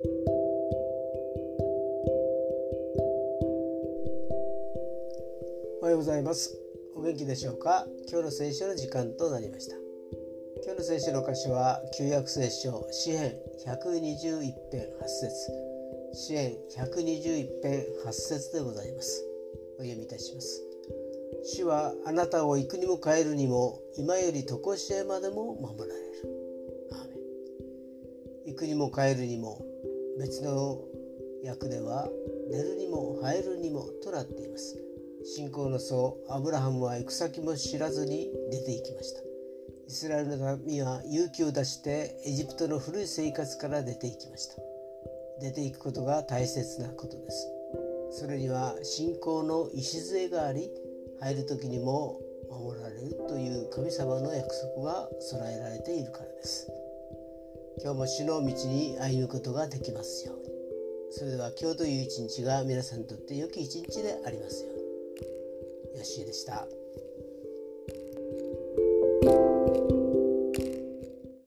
おはようございます。お元気でしょうか？今日の聖書の時間となりました。今日の聖書の箇所は旧約聖書詩編121編8節。詩編121編8節でございます。お読みいたします。主はあなたを行くにも帰るにも今より常しえまでも守られる。行くにも帰るにも別の訳では寝るにも入るにもとなっています。信仰の僧アブラハムは行く先も知らずに出て行きました。イスラエルの民は勇気を出してエジプトの古い生活から出て行きました。出ていくことが大切なことです。それには信仰の礎があり入る時にも守られるという神様の約束が備えられているからです。今日も主の道に歩むことができますように。それでは今日という一日が皆さんにとって良き一日でありますように。よしでした。